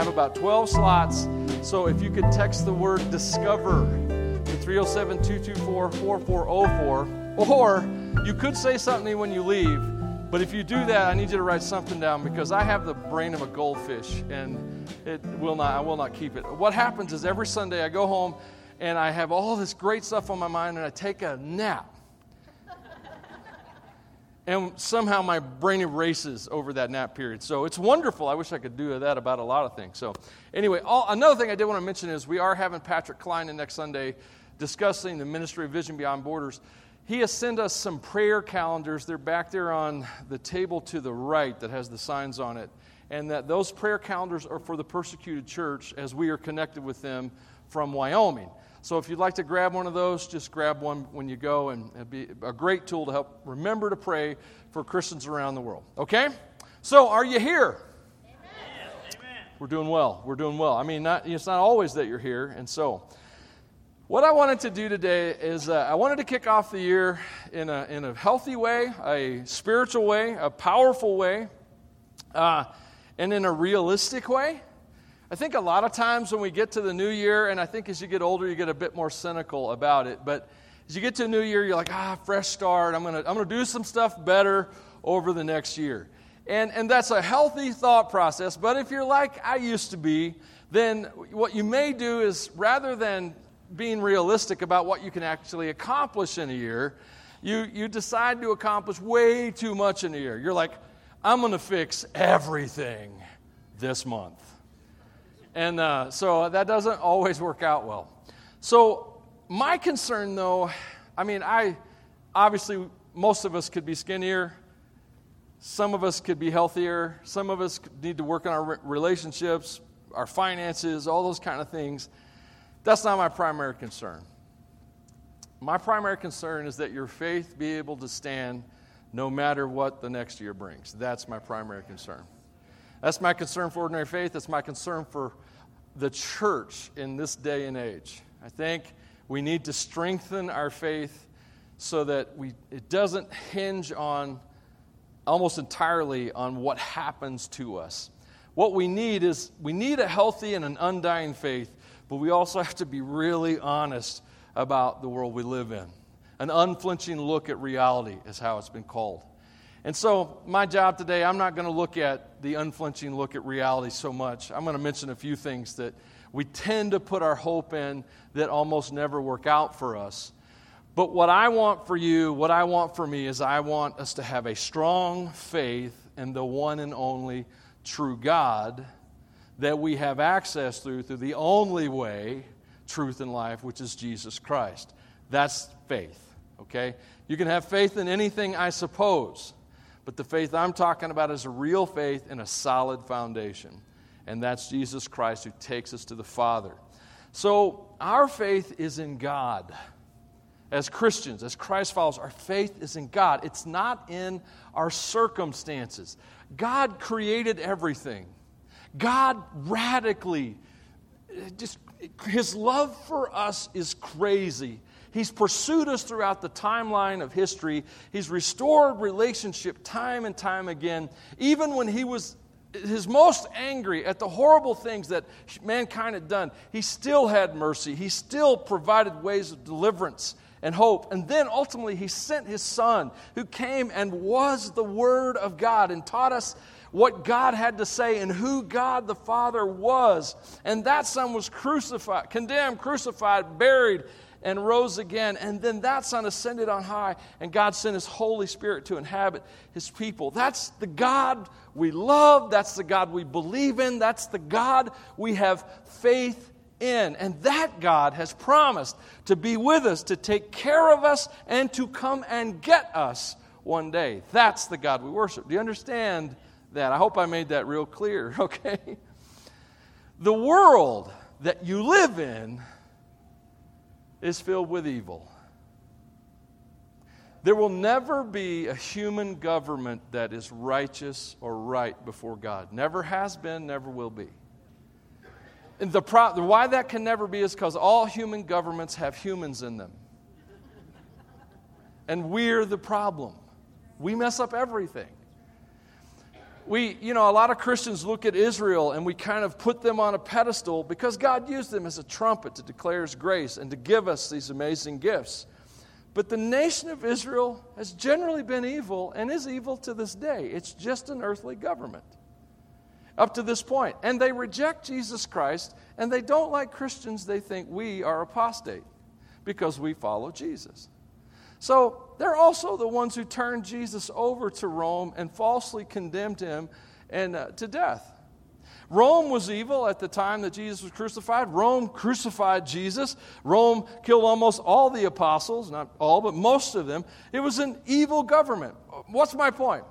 I have about 12 slots. So if you could text the word discover to 307 224 4404, or you could say something when you leave. But if you do that, I need you to write something down because I have the brain of a goldfish and it will not, I will not keep it. What happens is every Sunday I go home and I have all this great stuff on my mind and I take a nap. And somehow my brain erases over that nap period. So it's wonderful. I wish I could do that about a lot of things. So, anyway, all, another thing I did want to mention is we are having Patrick Klein in next Sunday discussing the ministry of Vision Beyond Borders. He has sent us some prayer calendars. They're back there on the table to the right that has the signs on it. And that those prayer calendars are for the persecuted church as we are connected with them from Wyoming. So if you'd like to grab one of those, just grab one when you go, and it'd be a great tool to help remember to pray for Christians around the world. Okay? So are you here? Amen. We're doing well. We're doing well. I mean, not, it's not always that you're here, and so. What I wanted to do today is uh, I wanted to kick off the year in a, in a healthy way, a spiritual way, a powerful way, uh, and in a realistic way. I think a lot of times when we get to the new year, and I think as you get older, you get a bit more cynical about it, but as you get to a new year, you're like, ah, fresh start. I'm going to I'm going to do some stuff better over the next year. And, and that's a healthy thought process, but if you're like I used to be, then what you may do is rather than being realistic about what you can actually accomplish in a year, you, you decide to accomplish way too much in a year. You're like, I'm going to fix everything this month. And uh, so that doesn't always work out well. So, my concern though, I mean, I obviously, most of us could be skinnier. Some of us could be healthier. Some of us need to work on our relationships, our finances, all those kind of things. That's not my primary concern. My primary concern is that your faith be able to stand no matter what the next year brings. That's my primary concern. That's my concern for ordinary faith. That's my concern for the church in this day and age. I think we need to strengthen our faith so that we, it doesn't hinge on almost entirely on what happens to us. What we need is we need a healthy and an undying faith but we also have to be really honest about the world we live in. An unflinching look at reality is how it's been called. And so, my job today, I'm not going to look at the unflinching look at reality so much. I'm going to mention a few things that we tend to put our hope in that almost never work out for us. But what I want for you, what I want for me, is I want us to have a strong faith in the one and only true God that we have access through, through the only way, truth, and life, which is Jesus Christ. That's faith, okay? You can have faith in anything, I suppose, but the faith I'm talking about is a real faith in a solid foundation, and that's Jesus Christ who takes us to the Father. So, our faith is in God. As Christians, as Christ follows, our faith is in God. It's not in our circumstances. God created everything. God radically, just his love for us is crazy. He's pursued us throughout the timeline of history. He's restored relationship time and time again. Even when he was his most angry at the horrible things that mankind had done, he still had mercy. He still provided ways of deliverance and hope. And then ultimately, he sent his son who came and was the Word of God and taught us what God had to say and who God the Father was. And that Son was crucified, condemned, crucified, buried, and rose again. And then that Son ascended on high, and God sent His Holy Spirit to inhabit His people. That's the God we love. That's the God we believe in. That's the God we have faith in. And that God has promised to be with us, to take care of us, and to come and get us one day. That's the God we worship. Do you understand? that. I hope I made that real clear, okay? The world that you live in is filled with evil. There will never be a human government that is righteous or right before God. Never has been, never will be. And the pro- why that can never be is because all human governments have humans in them. And we're the problem. We mess up everything we, you know, a lot of Christians look at Israel and we kind of put them on a pedestal because God used them as a trumpet to declare His grace and to give us these amazing gifts. But the nation of Israel has generally been evil and is evil to this day. It's just an earthly government up to this point. And they reject Jesus Christ, and they don't like Christians. They think we are apostate because we follow Jesus. So they're also the ones who turned Jesus over to Rome and falsely condemned him and, uh, to death. Rome was evil at the time that Jesus was crucified. Rome crucified Jesus. Rome killed almost all the apostles, not all, but most of them. It was an evil government. What's my point?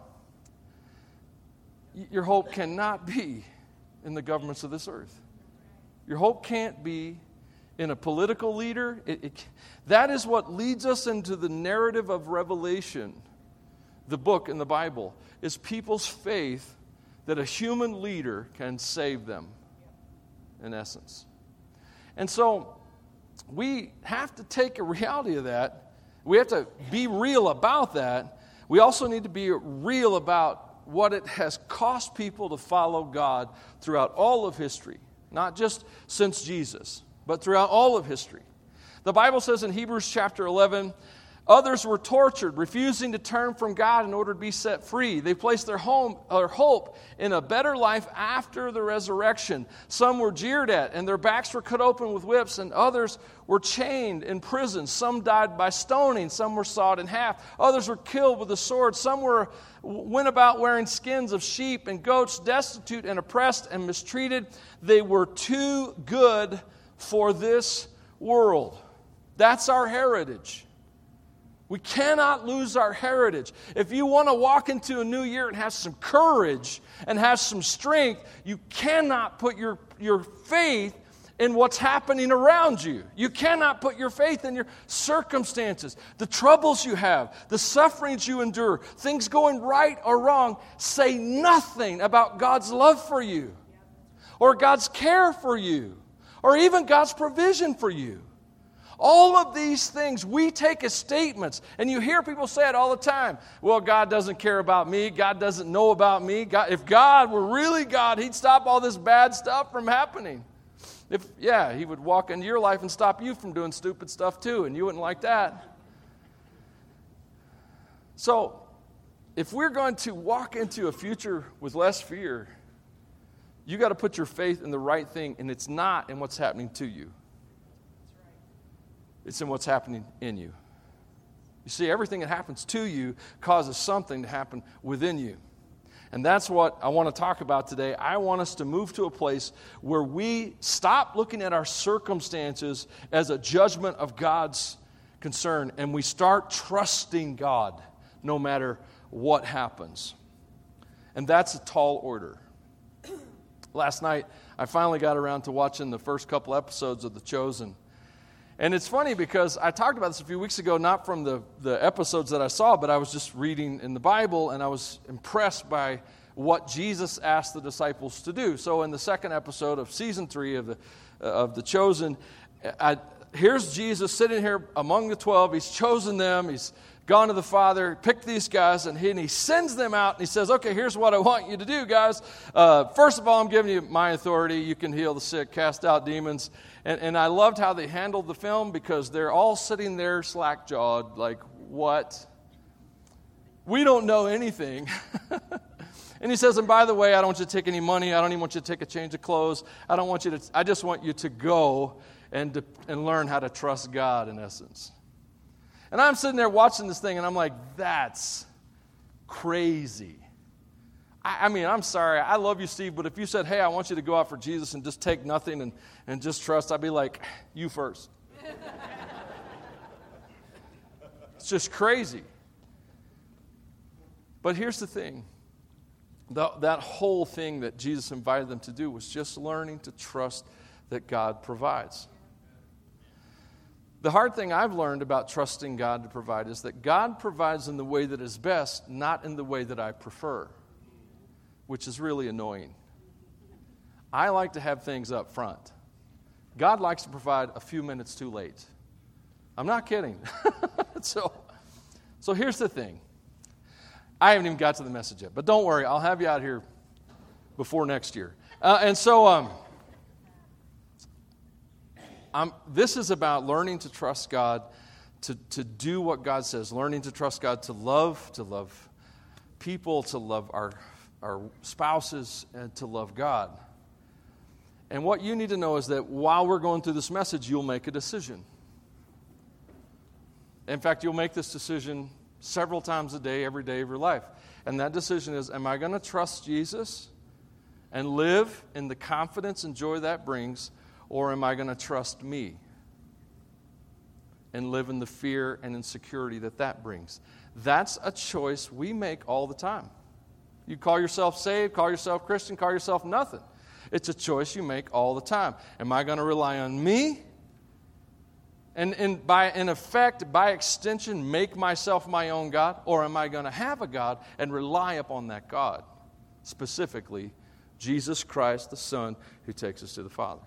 Your hope cannot be in the governments of this earth. Your hope can't be in a political leader. It, it, that is what leads us into the narrative of Revelation, the book in the Bible, is people's faith that a human leader can save them, in essence. And so we have to take a reality of that. We have to be real about that. We also need to be real about what it has cost people to follow God throughout all of history, not just since Jesus, but throughout all of history. The Bible says in Hebrews chapter 11 Others were tortured, refusing to turn from God in order to be set free. They placed their, home, their hope in a better life after the resurrection. Some were jeered at, and their backs were cut open with whips, and others were chained in prison. Some died by stoning, some were sawed in half. Others were killed with a sword. Some were, went about wearing skins of sheep and goats, destitute and oppressed and mistreated. They were too good for this world. That's our heritage. We cannot lose our heritage. If you want to walk into a new year and have some courage and have some strength, you cannot put your, your faith in what's happening around you. You cannot put your faith in your circumstances, the troubles you have, the sufferings you endure, things going right or wrong. Say nothing about God's love for you, or God's care for you, or even God's provision for you. All of these things we take as statements, and you hear people say it all the time. Well, God doesn't care about me. God doesn't know about me. God, if God were really God, He'd stop all this bad stuff from happening. If, yeah, He would walk into your life and stop you from doing stupid stuff too, and you wouldn't like that. So, if we're going to walk into a future with less fear, you got to put your faith in the right thing, and it's not in what's happening to you it's in what's happening in you. You see, everything that happens to you causes something to happen within you. And that's what I want to talk about today. I want us to move to a place where we stop looking at our circumstances as a judgment of God's concern and we start trusting God no matter what happens. And that's a tall order. Last night, I finally got around to watching the first couple episodes of The Chosen. And it's funny because I talked about this a few weeks ago, not from the, the episodes that I saw, but I was just reading in the Bible and I was impressed by what Jesus asked the disciples to do. So, in the second episode of season three of the, uh, of the Chosen, I, here's Jesus sitting here among the 12. He's chosen them, he's gone to the Father, picked these guys, and he, and he sends them out and he says, Okay, here's what I want you to do, guys. Uh, first of all, I'm giving you my authority. You can heal the sick, cast out demons. And, and I loved how they handled the film because they're all sitting there slack jawed, like, What? We don't know anything. and he says, And by the way, I don't want you to take any money. I don't even want you to take a change of clothes. I don't want you to, I just want you to go and, to, and learn how to trust God, in essence. And I'm sitting there watching this thing, and I'm like, that's crazy. I, I, mean, I'm sorry. I love you, Steve, but if you said, hey, I want you to go out for Jesus and just take nothing and, and just trust, I'd be like, you first. it's just crazy. But here's the thing the, that whole thing that Jesus invited them to do was just learning to trust that God provides. The hard thing I've learned about trusting God to provide is that God provides in the way that is best, not in the way that I prefer, which is really annoying. I like to have things up front. God likes to provide a few minutes too late. I'm not kidding. so, so here's the thing. I haven't even got to the message yet, but don't worry, I'll have you out here before next year. Uh, and so, um, I'm, this is about learning to trust God, to, to do what God says, learning to trust God, to love, to love people, to love our, our spouses, and to love God. And what you need to know is that while we're going through this message, you'll make a decision. In fact, you'll make this decision several times a day, every day of your life. And that decision is Am I going to trust Jesus and live in the confidence and joy that brings, or am I going to trust me and live in the fear and insecurity that that brings? That's a choice we make all the time. You call yourself saved, call yourself Christian, call yourself nothing. It's a choice you make all the time. Am I going to rely on me? And, and by in effect, by extension, make myself my own God? Or am I going to have a God and rely upon that God? Specifically, Jesus Christ, the Son, who takes us to the Father.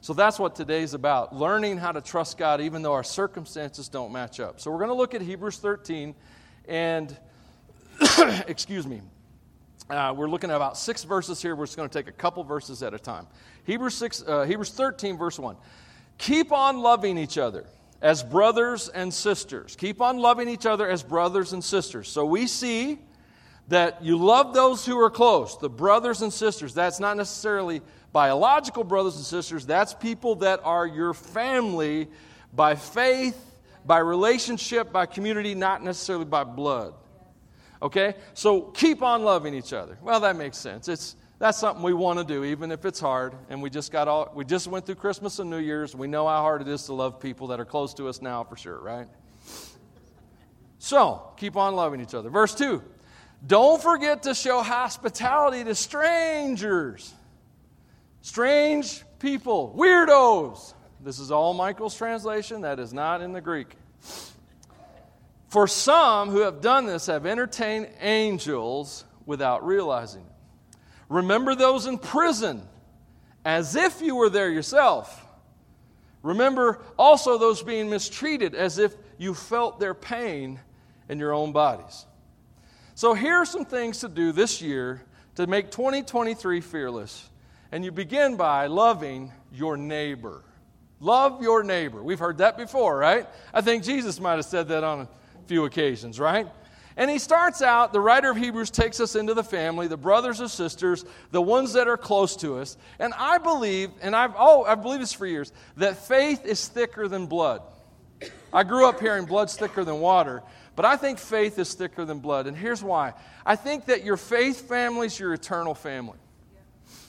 So that's what today's about learning how to trust God even though our circumstances don't match up. So we're going to look at Hebrews 13 and, excuse me, uh, we're looking at about six verses here. We're just going to take a couple verses at a time. Hebrews, 6, uh, Hebrews 13, verse 1. Keep on loving each other as brothers and sisters. Keep on loving each other as brothers and sisters. So we see that you love those who are close, the brothers and sisters. That's not necessarily biological brothers and sisters, that's people that are your family by faith, by relationship, by community, not necessarily by blood. Okay? So keep on loving each other. Well, that makes sense. It's that's something we want to do even if it's hard and we just got all we just went through Christmas and New Year's. We know how hard it is to love people that are close to us now for sure, right? So, keep on loving each other. Verse 2. Don't forget to show hospitality to strangers. Strange people, weirdos. This is all Michael's translation, that is not in the Greek. For some who have done this have entertained angels without realizing it. Remember those in prison as if you were there yourself. Remember also those being mistreated as if you felt their pain in your own bodies. So, here are some things to do this year to make 2023 fearless. And you begin by loving your neighbor. Love your neighbor. We've heard that before, right? I think Jesus might have said that on a few occasions, right? And he starts out, the writer of Hebrews takes us into the family, the brothers and sisters, the ones that are close to us. And I believe, and I've oh, I believe this for years, that faith is thicker than blood. I grew up hearing blood's thicker than water, but I think faith is thicker than blood. And here's why. I think that your faith family is your eternal family.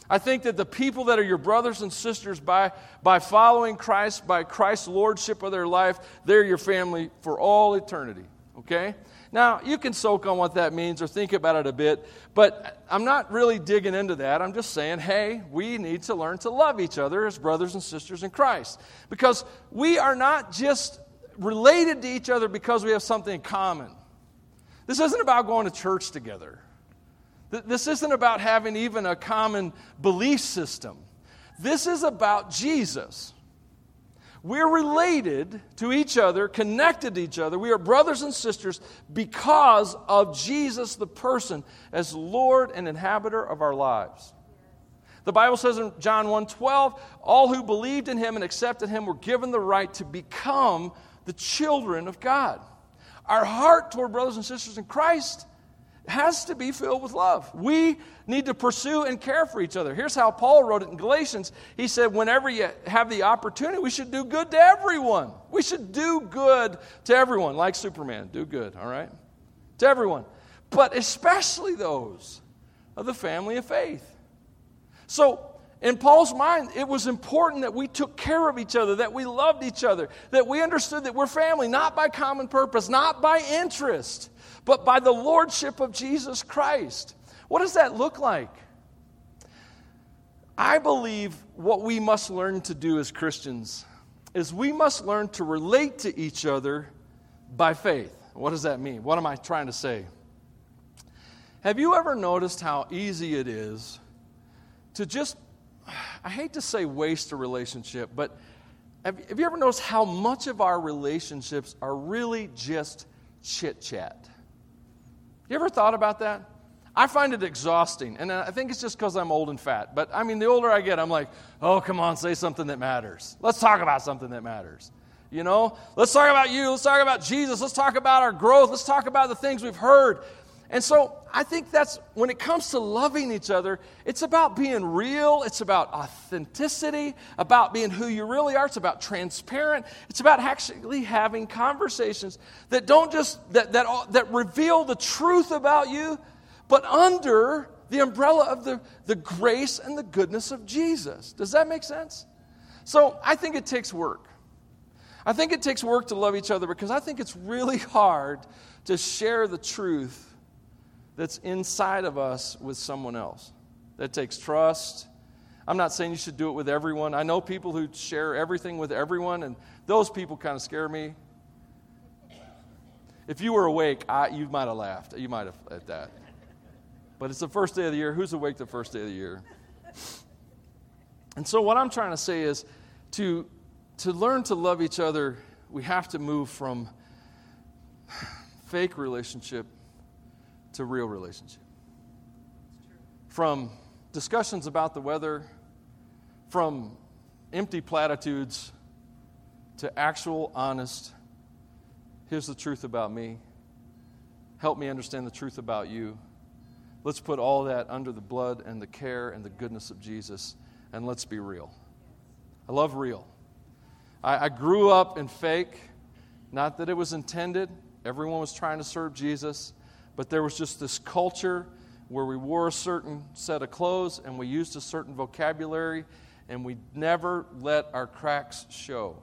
I think that the people that are your brothers and sisters by, by following Christ, by Christ's lordship of their life, they're your family for all eternity. Okay? Now, you can soak on what that means or think about it a bit, but I'm not really digging into that. I'm just saying, hey, we need to learn to love each other as brothers and sisters in Christ. Because we are not just related to each other because we have something in common. This isn't about going to church together. This isn't about having even a common belief system. This is about Jesus. We're related to each other, connected to each other. We are brothers and sisters because of Jesus, the person, as Lord and inhabitor of our lives. The Bible says in John 1:12, all who believed in him and accepted him were given the right to become the children of God. Our heart toward brothers and sisters in Christ has to be filled with love. We need to pursue and care for each other. Here's how Paul wrote it in Galatians. He said, Whenever you have the opportunity, we should do good to everyone. We should do good to everyone, like Superman. Do good, all right? To everyone. But especially those of the family of faith. So, in Paul's mind, it was important that we took care of each other, that we loved each other, that we understood that we're family, not by common purpose, not by interest but by the lordship of Jesus Christ. What does that look like? I believe what we must learn to do as Christians is we must learn to relate to each other by faith. What does that mean? What am I trying to say? Have you ever noticed how easy it is to just, I hate to say waste a relationship, but have, have you ever noticed how much of our relationships are really just chit chat? You ever thought about that? I find it exhausting. And I think it's just because I'm old and fat. But I mean, the older I get, I'm like, oh, come on, say something that matters. Let's talk about something that matters. You know, let's talk about you. Let's talk about Jesus. Let's talk about our growth. Let's talk about the things we've heard. And so I think that's when it comes to loving each other, it's about being real, it's about authenticity, about being who you really are, it's about transparent, it's about actually having conversations that don't just that that that reveal the truth about you, but under the umbrella of the, the grace and the goodness of Jesus. Does that make sense? So I think it takes work. I think it takes work to love each other because I think it's really hard to share the truth that's inside of us with someone else. That takes trust. I'm not saying you should do it with everyone. I know people who share everything with everyone, and those people kind of scare me. If you were awake, I, you might have laughed. You might have at that. But it's the first day of the year. Who's awake the first day of the year? And so, what I'm trying to say is to, to learn to love each other, we have to move from fake relationship to real relationship. From discussions about the weather, from empty platitudes to actual, honest, here's the truth about me. Help me understand the truth about you. Let's put all that under the blood and the care and the goodness of Jesus, and let's be real. I love real. I, I grew up in fake, not that it was intended. Everyone was trying to serve Jesus. But there was just this culture where we wore a certain set of clothes and we used a certain vocabulary and we never let our cracks show.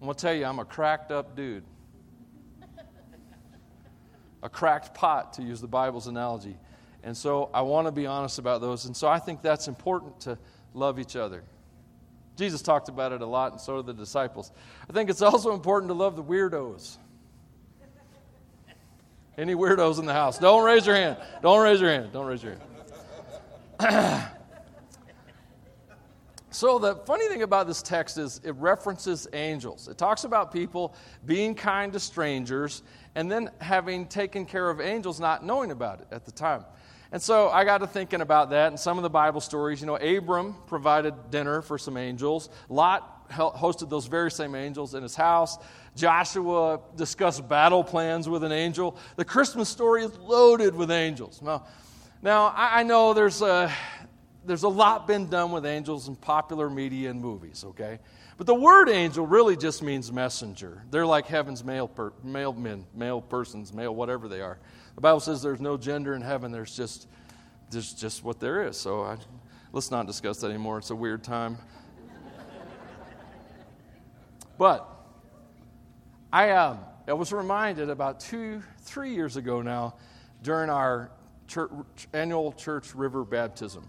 I'm going to tell you, I'm a cracked up dude. a cracked pot, to use the Bible's analogy. And so I want to be honest about those. And so I think that's important to love each other. Jesus talked about it a lot, and so do the disciples. I think it's also important to love the weirdos. Any weirdos in the house? Don't raise your hand. Don't raise your hand. Don't raise your hand. so, the funny thing about this text is it references angels. It talks about people being kind to strangers and then having taken care of angels not knowing about it at the time. And so I got to thinking about that and some of the Bible stories. You know, Abram provided dinner for some angels. Lot hosted those very same angels in his house. Joshua discussed battle plans with an angel. The Christmas story is loaded with angels. Now, now I, know there's a, there's a lot been done with angels in popular media and movies, okay? But the word angel really just means messenger. They're like heaven's male, per, male men, male persons, male whatever they are. The Bible says there's no gender in heaven. There's just, there's just what there is. So I, let's not discuss that anymore. It's a weird time. But I, um, I was reminded about two, three years ago now during our church, annual church river baptism.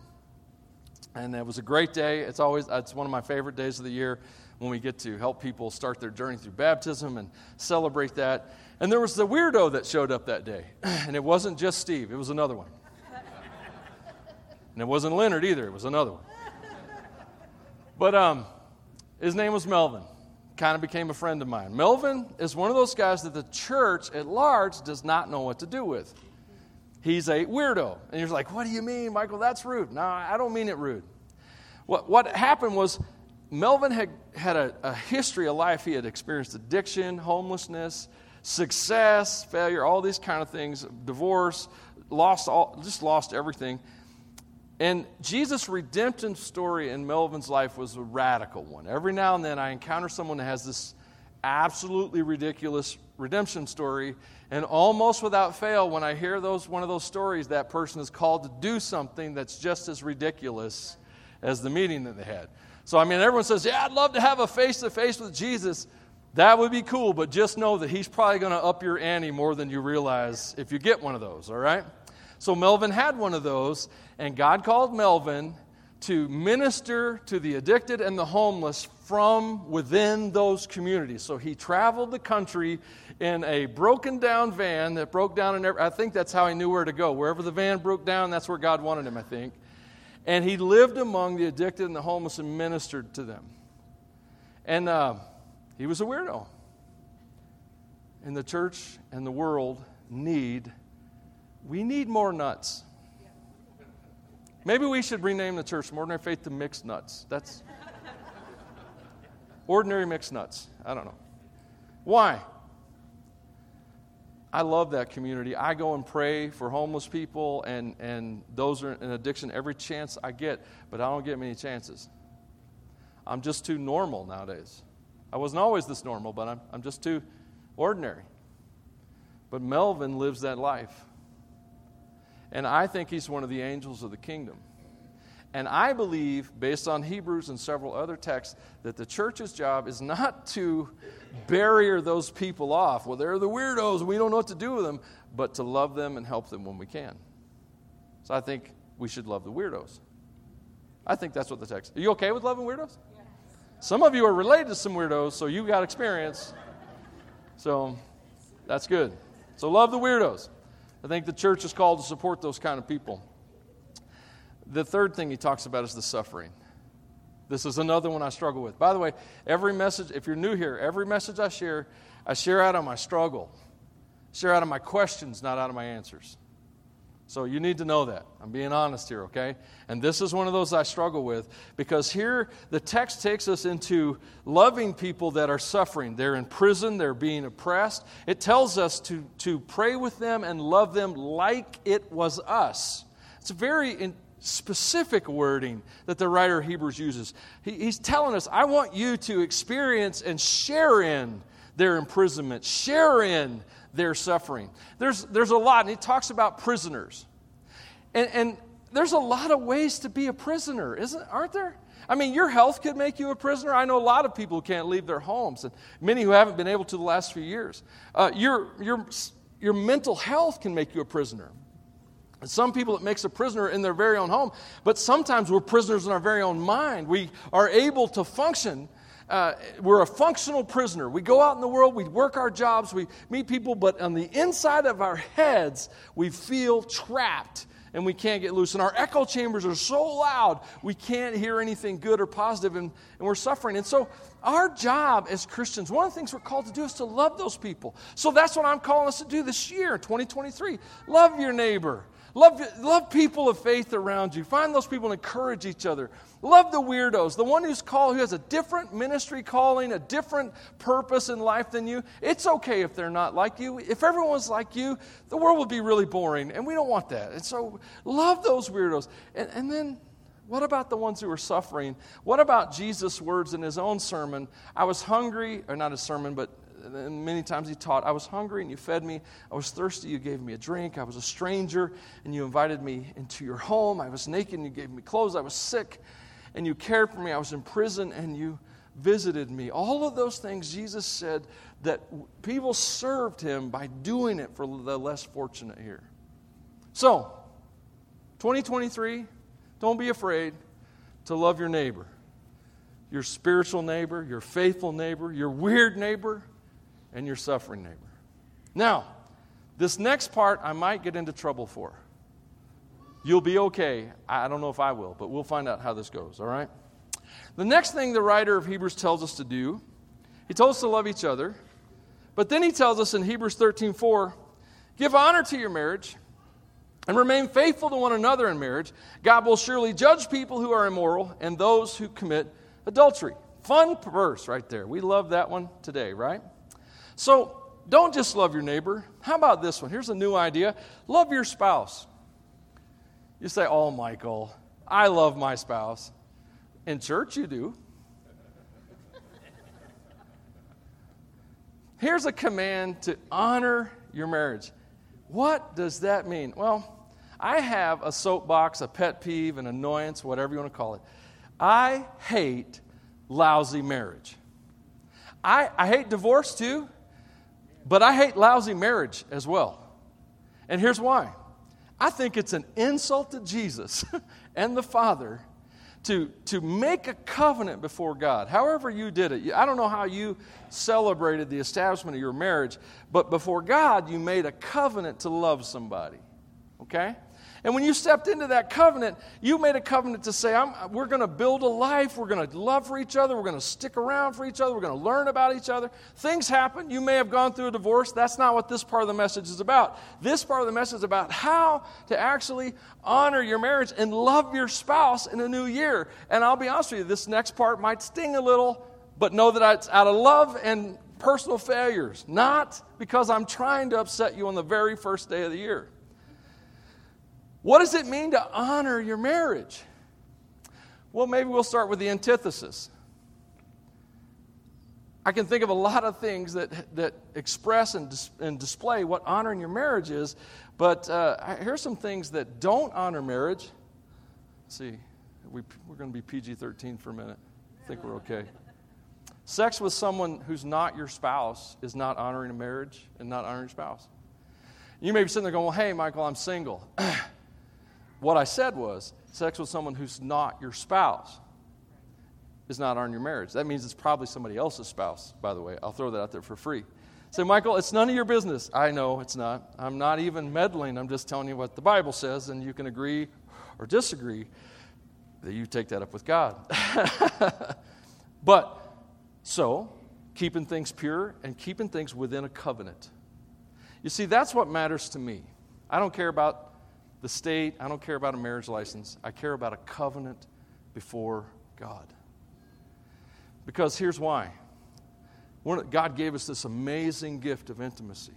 And it was a great day. It's always it's one of my favorite days of the year when we get to help people start their journey through baptism and celebrate that. And there was the weirdo that showed up that day. And it wasn't just Steve, it was another one. And it wasn't Leonard either, it was another one. But um, his name was Melvin kind of became a friend of mine. Melvin is one of those guys that the church at large does not know what to do with. He's a weirdo. And you're like, what do you mean, Michael? That's rude. No, I don't mean it rude. What, what happened was Melvin had, had a, a history of life. He had experienced addiction, homelessness, success, failure, all these kind of things, divorce, lost all, just lost everything. And Jesus' redemption story in Melvin's life was a radical one. Every now and then I encounter someone that has this absolutely ridiculous redemption story, and almost without fail, when I hear those, one of those stories, that person is called to do something that's just as ridiculous as the meeting that they had. So, I mean, everyone says, Yeah, I'd love to have a face to face with Jesus. That would be cool, but just know that he's probably going to up your ante more than you realize if you get one of those, all right? So Melvin had one of those, and God called Melvin to minister to the addicted and the homeless from within those communities. So he traveled the country in a broken down van that broke down, and I think that's how he knew where to go. Wherever the van broke down, that's where God wanted him, I think. And he lived among the addicted and the homeless and ministered to them. And uh, he was a weirdo. And the church and the world need We need more nuts. Maybe we should rename the church from Ordinary Faith to Mixed Nuts. That's ordinary mixed nuts. I don't know. Why? I love that community. I go and pray for homeless people and, and those are in addiction every chance I get, but I don't get many chances. I'm just too normal nowadays. I wasn't always this normal, but I'm, I'm just too ordinary. But Melvin lives that life. And I think he's one of the angels of the kingdom. And I believe, based on Hebrews and several other texts, that the church's job is not to barrier those people off. Well, they're the weirdos, we don't know what to do with them, but to love them and help them when we can. So I think we should love the weirdos. I think that's what the text. Are you okay with loving weirdos? Yes. Some of you are related to some weirdos, so you got experience. So that's good. So love the weirdos. I think the church is called to support those kind of people. The third thing he talks about is the suffering. This is another one I struggle with. By the way, every message, if you're new here, every message I share, I share out of my struggle, share out of my questions, not out of my answers. So you need to know that. I'm being honest here, okay? And this is one of those I struggle with because here the text takes us into loving people that are suffering. They're in prison, they're being oppressed. It tells us to, to pray with them and love them like it was us. It's a very specific wording that the writer of Hebrews uses. He, he's telling us, I want you to experience and share in their imprisonment, share in their suffering. There's, there's a lot, and he talks about prisoners. And, and there's a lot of ways to be a prisoner, isn't, aren't there? I mean, your health could make you a prisoner. I know a lot of people who can't leave their homes, and many who haven't been able to the last few years. Uh, your, your, your mental health can make you a prisoner. Some people it makes a prisoner in their very own home, but sometimes we're prisoners in our very own mind. We are able to function uh, we're a functional prisoner. We go out in the world, we work our jobs, we meet people, but on the inside of our heads, we feel trapped and we can't get loose. And our echo chambers are so loud, we can't hear anything good or positive, and, and we're suffering. And so, our job as Christians, one of the things we're called to do is to love those people. So, that's what I'm calling us to do this year, 2023. Love your neighbor. Love, love people of faith around you. Find those people and encourage each other. Love the weirdos, the one who's called, who has a different ministry calling, a different purpose in life than you. It's okay if they're not like you. If everyone's like you, the world would be really boring, and we don't want that. And so, love those weirdos. And, and then, what about the ones who are suffering? What about Jesus' words in his own sermon? I was hungry, or not his sermon, but and many times he taught, I was hungry and you fed me. I was thirsty, you gave me a drink. I was a stranger and you invited me into your home. I was naked and you gave me clothes. I was sick and you cared for me. I was in prison and you visited me. All of those things, Jesus said that people served him by doing it for the less fortunate here. So, 2023, don't be afraid to love your neighbor. Your spiritual neighbor, your faithful neighbor, your weird neighbor, and your suffering neighbor. Now, this next part I might get into trouble for. You'll be okay. I don't know if I will, but we'll find out how this goes, all right? The next thing the writer of Hebrews tells us to do, he tells us to love each other, but then he tells us in Hebrews 13 4, give honor to your marriage and remain faithful to one another in marriage. God will surely judge people who are immoral and those who commit adultery. Fun verse right there. We love that one today, right? So don't just love your neighbor. How about this one? Here's a new idea love your spouse. You say, Oh, Michael, I love my spouse. In church, you do. Here's a command to honor your marriage. What does that mean? Well, I have a soapbox, a pet peeve, an annoyance, whatever you want to call it. I hate lousy marriage. I, I hate divorce too. But I hate lousy marriage as well. And here's why I think it's an insult to Jesus and the Father to, to make a covenant before God, however you did it. I don't know how you celebrated the establishment of your marriage, but before God, you made a covenant to love somebody. Okay? And when you stepped into that covenant, you made a covenant to say, we're going to build a life, we're going to love for each other, we're going to stick around for each other, we're going to learn about each other. Things happen. You may have gone through a divorce. That's not what this part of the message is about. This part of the message is about how to actually honor your marriage and love your spouse in a new year. And I'll be honest with you, this next part might sting a little, but know that it's out of love and personal failures, not because I'm trying to upset you on the very first day of the year. What does it mean to honor your marriage? Well, maybe we'll start with the antithesis. I can think of a lot of things that, that express and, dis- and display what honoring your marriage is, but uh, here's some things that don't honor marriage. Let's see, we, we're going to be PG 13 for a minute. I think we're okay. Sex with someone who's not your spouse is not honoring a marriage and not honoring your spouse. You may be sitting there going, Well, hey, Michael, I'm single. What I said was sex with someone who's not your spouse is not on your marriage. That means it's probably somebody else's spouse, by the way. I'll throw that out there for free. Say, Michael, it's none of your business. I know it's not. I'm not even meddling. I'm just telling you what the Bible says, and you can agree or disagree that you take that up with God. but, so, keeping things pure and keeping things within a covenant. You see, that's what matters to me. I don't care about the state, I don't care about a marriage license. I care about a covenant before God. Because here's why God gave us this amazing gift of intimacy.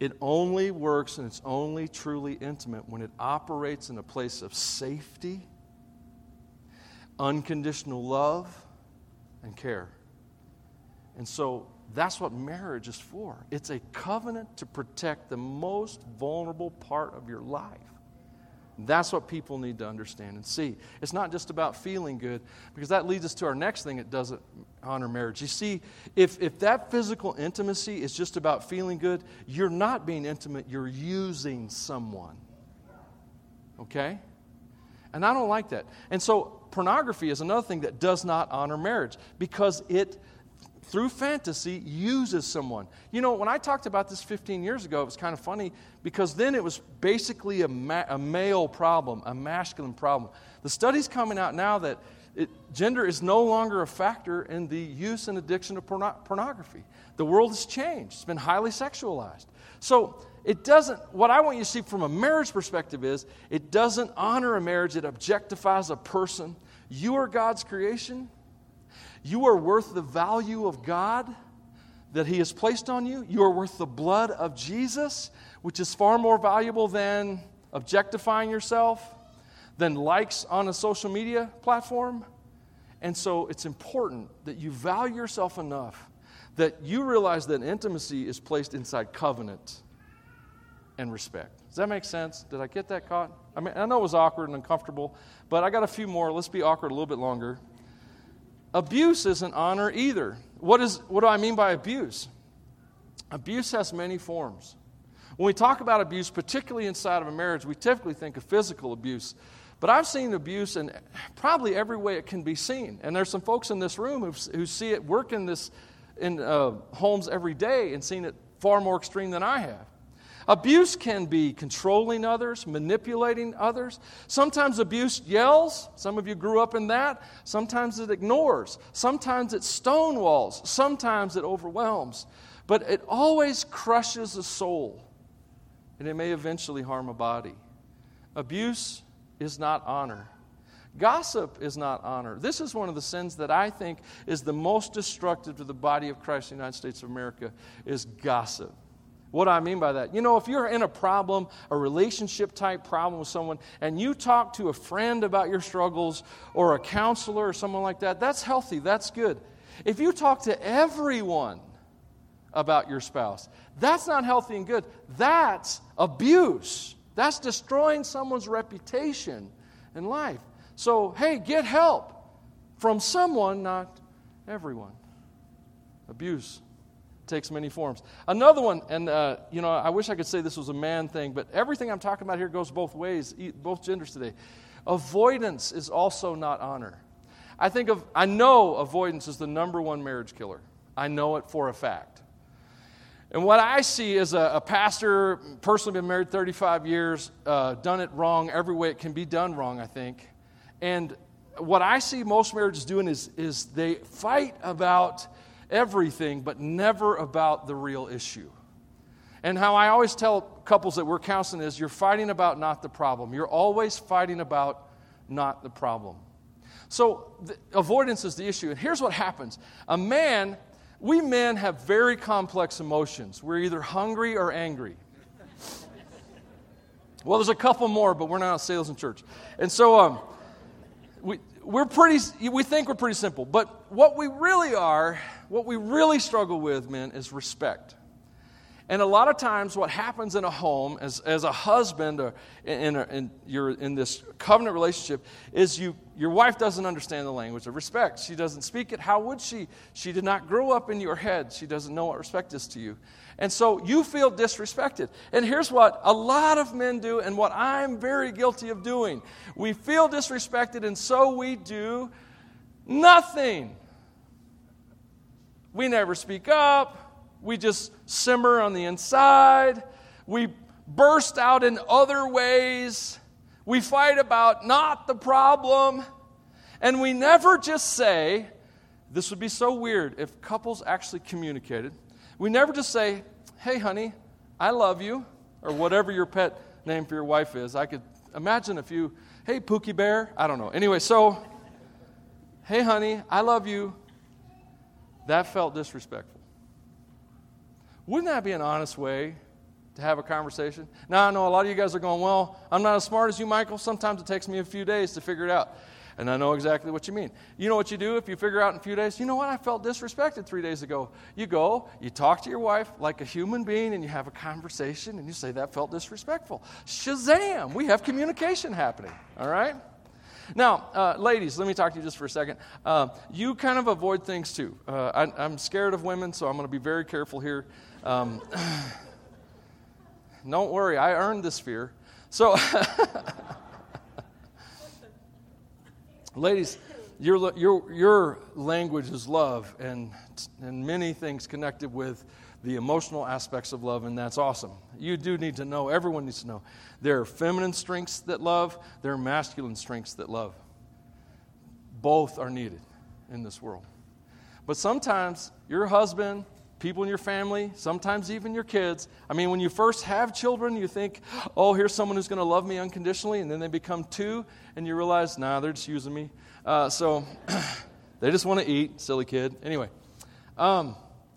It only works and it's only truly intimate when it operates in a place of safety, unconditional love, and care. And so that's what marriage is for. It's a covenant to protect the most vulnerable part of your life. That's what people need to understand and see. It's not just about feeling good, because that leads us to our next thing it doesn't honor marriage. You see, if, if that physical intimacy is just about feeling good, you're not being intimate, you're using someone. Okay? And I don't like that. And so, pornography is another thing that does not honor marriage because it through fantasy, uses someone. You know, when I talked about this 15 years ago, it was kind of funny because then it was basically a, ma- a male problem, a masculine problem. The study's coming out now that it, gender is no longer a factor in the use and addiction of porno- pornography. The world has changed, it's been highly sexualized. So, it doesn't, what I want you to see from a marriage perspective is it doesn't honor a marriage, it objectifies a person. You are God's creation. You are worth the value of God that He has placed on you. You are worth the blood of Jesus, which is far more valuable than objectifying yourself, than likes on a social media platform. And so it's important that you value yourself enough that you realize that intimacy is placed inside covenant and respect. Does that make sense? Did I get that caught? I mean, I know it was awkward and uncomfortable, but I got a few more. Let's be awkward a little bit longer. Abuse isn't honor either. What, is, what do I mean by abuse? Abuse has many forms. When we talk about abuse, particularly inside of a marriage, we typically think of physical abuse. But I've seen abuse in probably every way it can be seen. And there's some folks in this room who see it work in, this, in uh, homes every day and seen it far more extreme than I have. Abuse can be controlling others, manipulating others. Sometimes abuse yells. Some of you grew up in that. Sometimes it ignores. Sometimes it stonewalls. Sometimes it overwhelms. But it always crushes a soul, and it may eventually harm a body. Abuse is not honor. Gossip is not honor. This is one of the sins that I think is the most destructive to the body of Christ in the United States of America is gossip. What do I mean by that? You know, if you're in a problem, a relationship type problem with someone, and you talk to a friend about your struggles or a counselor or someone like that, that's healthy, that's good. If you talk to everyone about your spouse, that's not healthy and good. That's abuse. That's destroying someone's reputation in life. So, hey, get help from someone, not everyone. Abuse takes many forms. Another one, and uh, you know, I wish I could say this was a man thing, but everything I'm talking about here goes both ways, both genders today. Avoidance is also not honor. I think of, I know avoidance is the number one marriage killer. I know it for a fact. And what I see as a, a pastor, personally been married 35 years, uh, done it wrong every way it can be done wrong, I think. And what I see most marriages doing is, is they fight about everything, but never about the real issue. And how I always tell couples that we're counseling is you're fighting about not the problem. You're always fighting about not the problem. So avoidance is the issue. And here's what happens a man we men have very complex emotions. We're either hungry or angry. Well, there's a couple more, but we're not a sales in church. And so um, we, we're pretty, we think we're pretty simple. But what we really are, what we really struggle with, men, is respect. And a lot of times, what happens in a home as, as a husband or in, a, in, you're in this covenant relationship is you, your wife doesn't understand the language of respect. She doesn't speak it. How would she? She did not grow up in your head. She doesn't know what respect is to you. And so you feel disrespected. And here's what a lot of men do, and what I'm very guilty of doing we feel disrespected, and so we do nothing. We never speak up. We just simmer on the inside. We burst out in other ways. We fight about not the problem. And we never just say, this would be so weird if couples actually communicated. We never just say, hey, honey, I love you, or whatever your pet name for your wife is. I could imagine if you, hey, Pookie Bear, I don't know. Anyway, so, hey, honey, I love you. That felt disrespectful. Wouldn't that be an honest way to have a conversation? Now, I know a lot of you guys are going, Well, I'm not as smart as you, Michael. Sometimes it takes me a few days to figure it out. And I know exactly what you mean. You know what you do if you figure out in a few days? You know what? I felt disrespected three days ago. You go, you talk to your wife like a human being, and you have a conversation, and you say, That felt disrespectful. Shazam! We have communication happening. All right? Now, uh, ladies, let me talk to you just for a second. Uh, you kind of avoid things too. Uh, I, I'm scared of women, so I'm going to be very careful here. Um, don't worry, I earned this fear. So, ladies, your, your, your language is love, and, and many things connected with the emotional aspects of love, and that's awesome. You do need to know, everyone needs to know. There are feminine strengths that love, there are masculine strengths that love. Both are needed in this world. But sometimes your husband, people in your family, sometimes even your kids. I mean, when you first have children, you think, oh, here's someone who's going to love me unconditionally, and then they become two, and you realize, nah, they're just using me. Uh, so they just want to eat, silly kid. Anyway, um,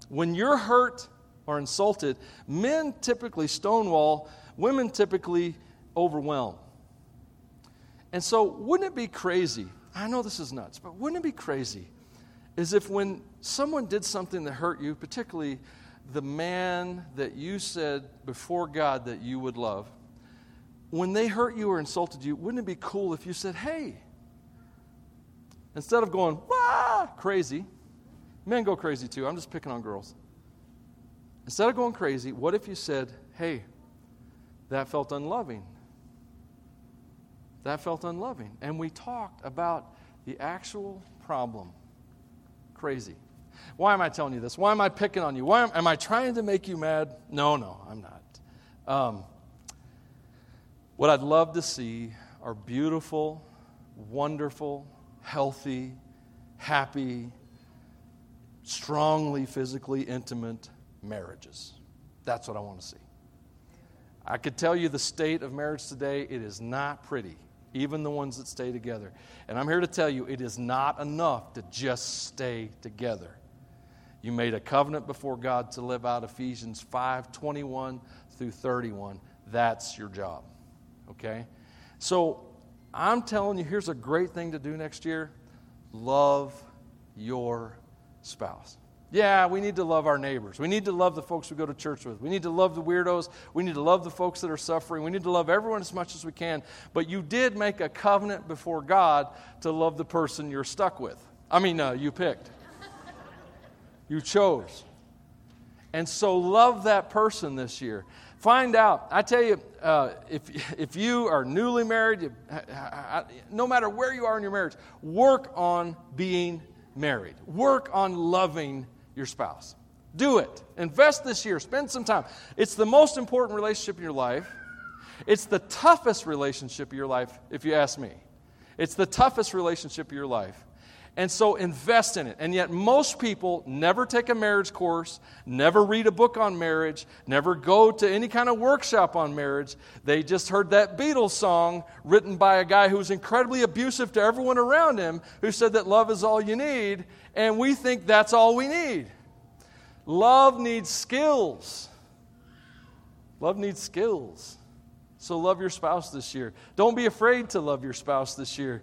when you're hurt or insulted, men typically stonewall, women typically overwhelm. And so, wouldn't it be crazy? I know this is nuts, but wouldn't it be crazy is if when someone did something that hurt you, particularly the man that you said before God that you would love, when they hurt you or insulted you, wouldn't it be cool if you said, hey, instead of going, wah, crazy, men go crazy too, I'm just picking on girls. Instead of going crazy, what if you said, hey, that felt unloving? That felt unloving. And we talked about the actual problem crazy. Why am I telling you this? Why am I picking on you? Why am, am I trying to make you mad? No, no, I'm not. Um, what I'd love to see are beautiful, wonderful, healthy, happy, strongly physically intimate marriages. That's what I want to see. I could tell you the state of marriage today, it is not pretty even the ones that stay together. And I'm here to tell you it is not enough to just stay together. You made a covenant before God to live out Ephesians 5 21 through 31. That's your job. Okay? So I'm telling you, here's a great thing to do next year love your spouse. Yeah, we need to love our neighbors. We need to love the folks we go to church with. We need to love the weirdos. We need to love the folks that are suffering. We need to love everyone as much as we can. But you did make a covenant before God to love the person you're stuck with. I mean, uh, you picked, you chose. And so love that person this year. Find out. I tell you, uh, if, if you are newly married, you, no matter where you are in your marriage, work on being married. Work on loving your spouse. Do it. Invest this year. Spend some time. It's the most important relationship in your life. It's the toughest relationship of your life, if you ask me. It's the toughest relationship of your life. And so invest in it. And yet, most people never take a marriage course, never read a book on marriage, never go to any kind of workshop on marriage. They just heard that Beatles song written by a guy who was incredibly abusive to everyone around him, who said that love is all you need. And we think that's all we need. Love needs skills. Love needs skills. So love your spouse this year. Don't be afraid to love your spouse this year.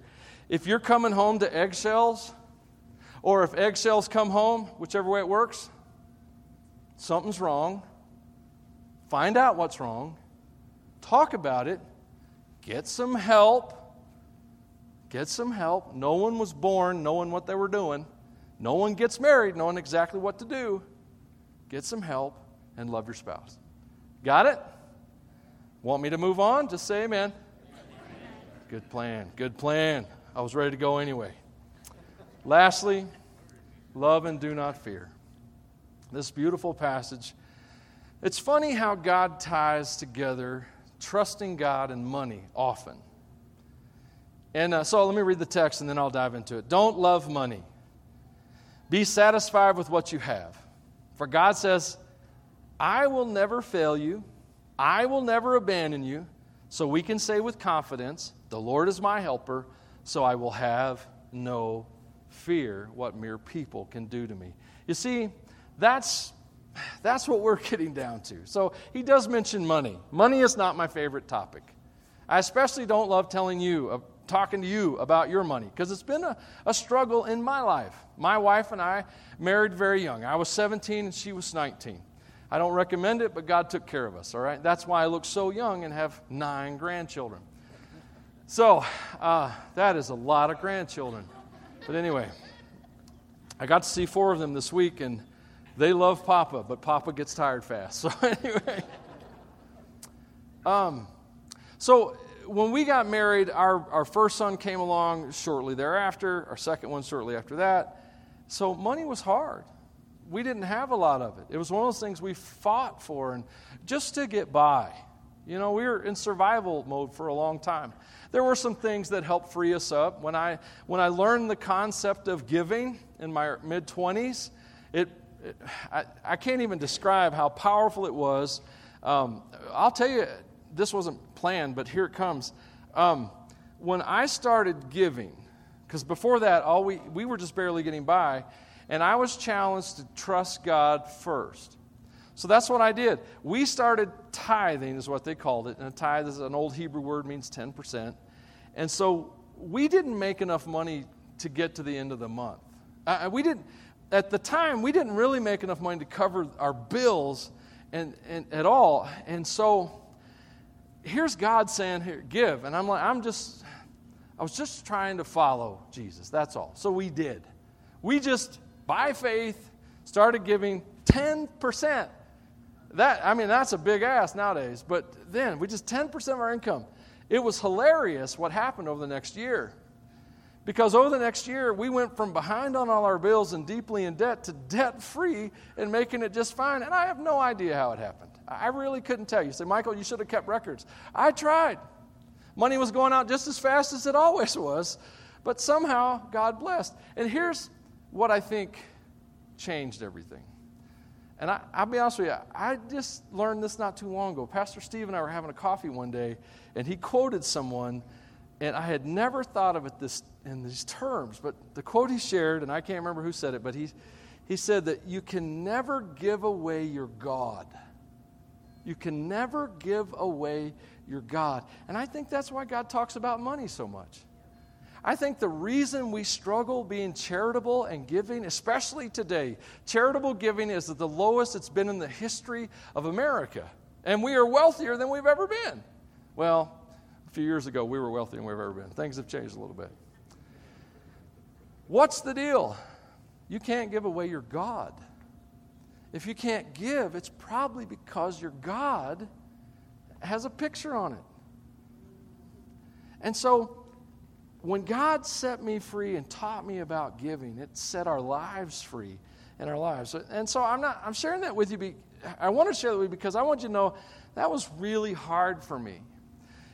If you're coming home to eggshells, or if eggshells come home, whichever way it works, something's wrong. Find out what's wrong. Talk about it. Get some help. Get some help. No one was born knowing what they were doing. No one gets married knowing exactly what to do. Get some help and love your spouse. Got it? Want me to move on? Just say amen. Good plan. Good plan. I was ready to go anyway. Lastly, love and do not fear. This beautiful passage. It's funny how God ties together trusting God and money often. And uh, so let me read the text and then I'll dive into it. Don't love money. Be satisfied with what you have. For God says, I will never fail you, I will never abandon you. So we can say with confidence, The Lord is my helper so I will have no fear what mere people can do to me. You see, that's that's what we're getting down to. So he does mention money. Money is not my favorite topic. I especially don't love telling you, uh, talking to you about your money, because it's been a, a struggle in my life. My wife and I married very young. I was 17 and she was 19. I don't recommend it, but God took care of us, all right? That's why I look so young and have nine grandchildren. So, uh, that is a lot of grandchildren. But anyway, I got to see four of them this week, and they love Papa, but Papa gets tired fast. So, anyway. Um, so, when we got married, our, our first son came along shortly thereafter, our second one shortly after that. So, money was hard. We didn't have a lot of it. It was one of those things we fought for, and just to get by. You know, we were in survival mode for a long time. There were some things that helped free us up. When I, when I learned the concept of giving in my mid 20s, it, it I, I, can't even describe how powerful it was. Um, I'll tell you, this wasn't planned, but here it comes. Um, when I started giving, because before that, all we, we were just barely getting by, and I was challenged to trust God first. So that's what I did. We started tithing, is what they called it. And a tithe is an old Hebrew word, means 10%. And so we didn't make enough money to get to the end of the month. Uh, we didn't, at the time, we didn't really make enough money to cover our bills and, and at all. And so here's God saying, Here, give. And I'm like, I'm just, I was just trying to follow Jesus. That's all. So we did. We just, by faith, started giving 10%. That, I mean, that's a big ass nowadays. But then, we just 10% of our income. It was hilarious what happened over the next year. Because over the next year, we went from behind on all our bills and deeply in debt to debt free and making it just fine. And I have no idea how it happened. I really couldn't tell you. Say, Michael, you should have kept records. I tried. Money was going out just as fast as it always was, but somehow God blessed. And here's what I think changed everything. And I, will be honest with you, I just learned this not too long ago. Pastor Steve and I were having a coffee one day, and he quoted someone, and I had never thought of it this, in these terms. But the quote he shared, and I can't remember who said it, but he, he said that you can never give away your God. You can never give away your God. And I think that's why God talks about money so much. I think the reason we struggle being charitable and giving, especially today, charitable giving is at the lowest it's been in the history of America. And we are wealthier than we've ever been. Well, a few years ago, we were wealthier than we've ever been. Things have changed a little bit. What's the deal? You can't give away your God. If you can't give, it's probably because your God has a picture on it. And so when God set me free and taught me about giving, it set our lives free. in our lives. And so I'm not I'm sharing that with you be, I want to share that with you because I want you to know that was really hard for me.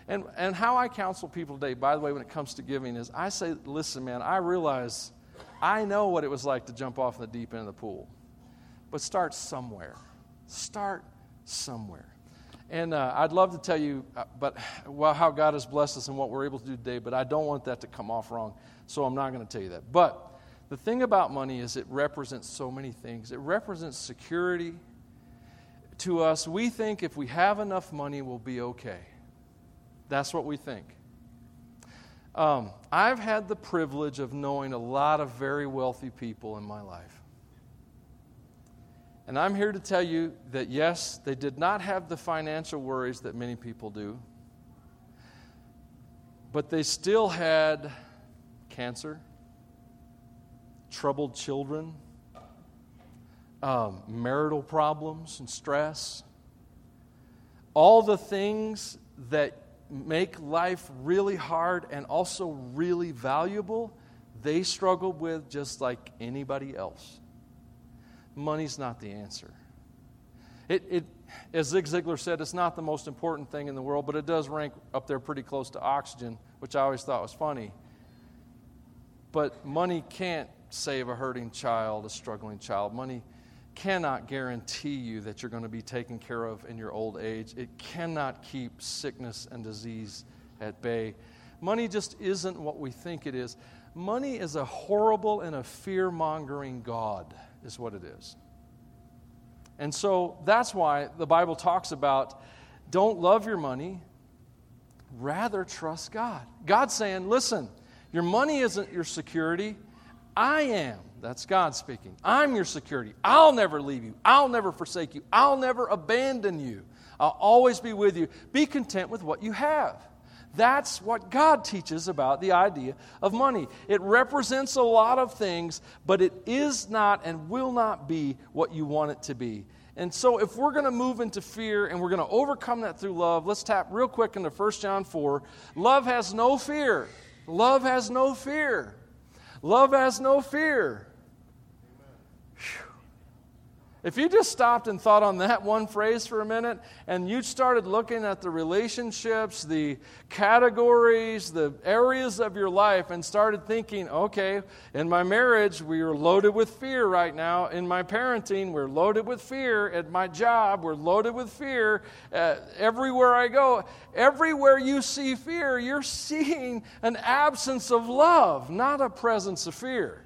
And and how I counsel people today, by the way, when it comes to giving is I say, listen, man, I realize I know what it was like to jump off in the deep end of the pool. But start somewhere. Start somewhere. And uh, I'd love to tell you uh, but, well, how God has blessed us and what we're able to do today, but I don't want that to come off wrong, so I'm not going to tell you that. But the thing about money is it represents so many things. It represents security. To us, we think if we have enough money, we'll be okay. That's what we think. Um, I've had the privilege of knowing a lot of very wealthy people in my life. And I'm here to tell you that yes, they did not have the financial worries that many people do, but they still had cancer, troubled children, um, marital problems and stress, all the things that make life really hard and also really valuable, they struggled with just like anybody else money's not the answer. It, it, as Zig Ziglar said, it's not the most important thing in the world, but it does rank up there pretty close to oxygen, which I always thought was funny. But money can't save a hurting child, a struggling child. Money cannot guarantee you that you're going to be taken care of in your old age. It cannot keep sickness and disease at bay. Money just isn't what we think it is. Money is a horrible and a fear mongering God is what it is. And so that's why the Bible talks about don't love your money, rather trust God. God's saying, listen, your money isn't your security. I am. That's God speaking. I'm your security. I'll never leave you. I'll never forsake you. I'll never abandon you. I'll always be with you. Be content with what you have. That's what God teaches about the idea of money. It represents a lot of things, but it is not and will not be what you want it to be. And so, if we're going to move into fear and we're going to overcome that through love, let's tap real quick into 1 John 4. Love has no fear. Love has no fear. Love has no fear. If you just stopped and thought on that one phrase for a minute and you started looking at the relationships, the categories, the areas of your life, and started thinking, okay, in my marriage, we are loaded with fear right now. In my parenting, we're loaded with fear. At my job, we're loaded with fear. Uh, everywhere I go, everywhere you see fear, you're seeing an absence of love, not a presence of fear.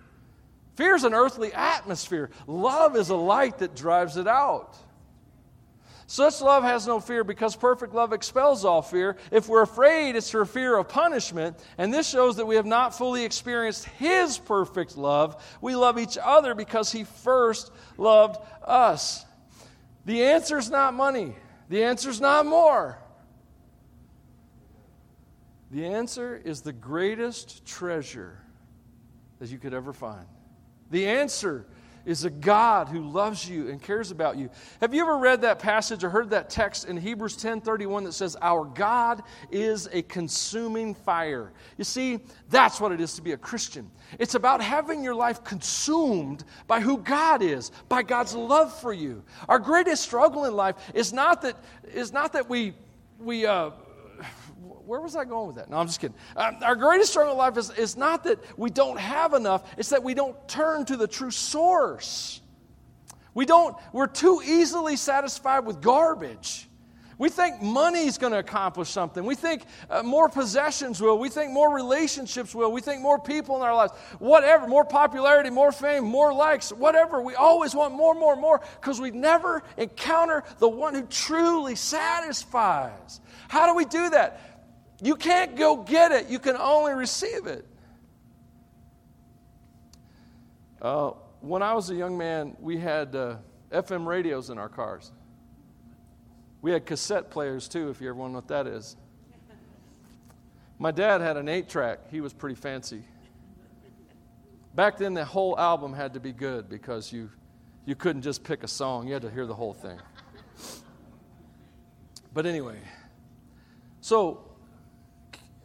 Fear is an earthly atmosphere. Love is a light that drives it out. Such love has no fear because perfect love expels all fear. If we're afraid, it's for fear of punishment. And this shows that we have not fully experienced His perfect love. We love each other because He first loved us. The answer is not money, the answer is not more. The answer is the greatest treasure that you could ever find. The answer is a God who loves you and cares about you. Have you ever read that passage or heard that text in Hebrews 10:31 that says our God is a consuming fire? You see, that's what it is to be a Christian. It's about having your life consumed by who God is, by God's love for you. Our greatest struggle in life is not that is not that we we uh, where was I going with that? No, I'm just kidding. Um, our greatest struggle in life is, is not that we don't have enough, it's that we don't turn to the true source. We don't, we're too easily satisfied with garbage. We think money's going to accomplish something. We think uh, more possessions will. We think more relationships will. We think more people in our lives. Whatever, more popularity, more fame, more likes, whatever. We always want more, more, more because we never encounter the one who truly satisfies. How do we do that? You can't go get it, you can only receive it. Uh, when I was a young man, we had uh, FM radios in our cars. We had cassette players too, if you ever want to know what that is. My dad had an eight track, he was pretty fancy. Back then, the whole album had to be good because you, you couldn't just pick a song, you had to hear the whole thing. But anyway, so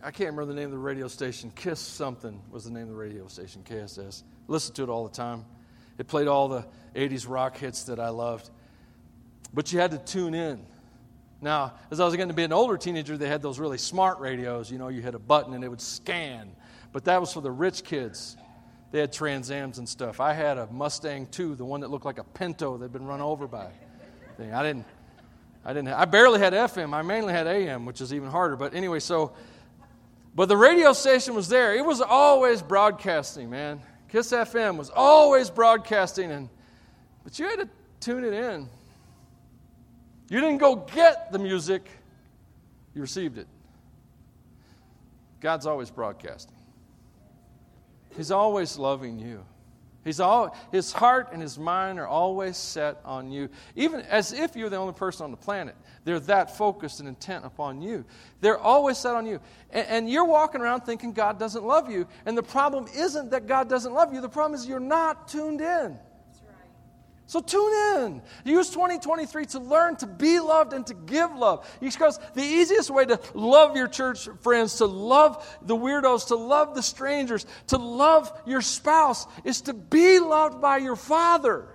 I can't remember the name of the radio station. Kiss something was the name of the radio station, KSS. Listen to it all the time. It played all the 80s rock hits that I loved. But you had to tune in. Now, as I was getting to be an older teenager, they had those really smart radios. You know, you hit a button and it would scan. But that was for the rich kids. They had Trans Ams and stuff. I had a Mustang 2, the one that looked like a Pinto that had been run over by. I didn't. I didn't. I barely had FM. I mainly had AM, which is even harder. But anyway, so. But the radio station was there. It was always broadcasting, man. Kiss FM was always broadcasting, and but you had to tune it in. You didn't go get the music, you received it. God's always broadcasting. He's always loving you. He's all, his heart and his mind are always set on you, even as if you're the only person on the planet. They're that focused and intent upon you. They're always set on you. And, and, you're walking around thinking God doesn't love you. And the problem isn't that God doesn't love you, the problem is you're not tuned in. So tune in. Use 2023 to learn to be loved and to give love. Because the easiest way to love your church friends, to love the weirdos, to love the strangers, to love your spouse is to be loved by your Father.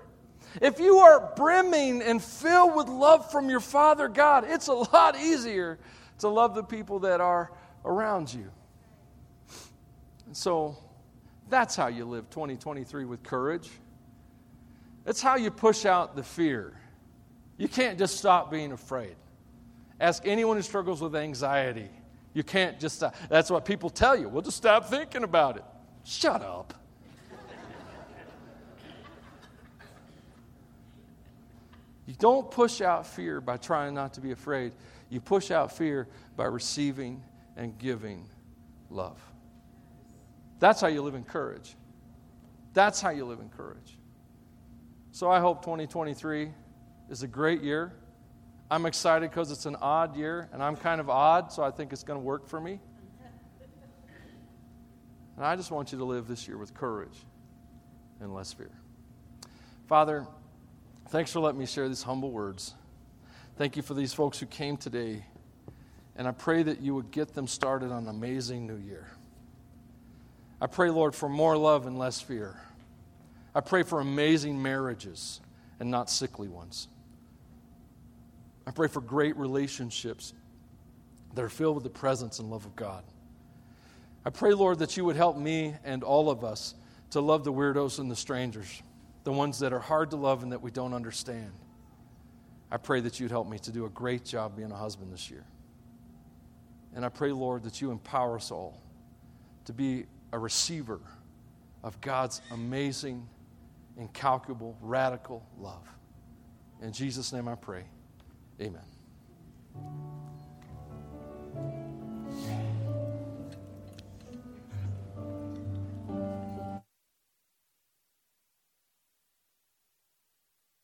If you are brimming and filled with love from your Father God, it's a lot easier to love the people that are around you. And so that's how you live 2023 with courage. That's how you push out the fear. You can't just stop being afraid. Ask anyone who struggles with anxiety. You can't just stop. That's what people tell you. Well, just stop thinking about it. Shut up. you don't push out fear by trying not to be afraid. You push out fear by receiving and giving love. That's how you live in courage. That's how you live in courage. So I hope 2023 is a great year. I'm excited because it's an odd year, and I'm kind of odd, so I think it's going to work for me. And I just want you to live this year with courage and less fear. Father, thanks for letting me share these humble words. Thank you for these folks who came today. And I pray that you would get them started on an amazing new year. I pray, Lord, for more love and less fear. I pray for amazing marriages and not sickly ones. I pray for great relationships that are filled with the presence and love of God. I pray, Lord, that you would help me and all of us to love the weirdos and the strangers, the ones that are hard to love and that we don't understand. I pray that you'd help me to do a great job being a husband this year. And I pray, Lord, that you empower us all to be a receiver of God's amazing incalculable, radical love. In Jesus' name I pray. Amen.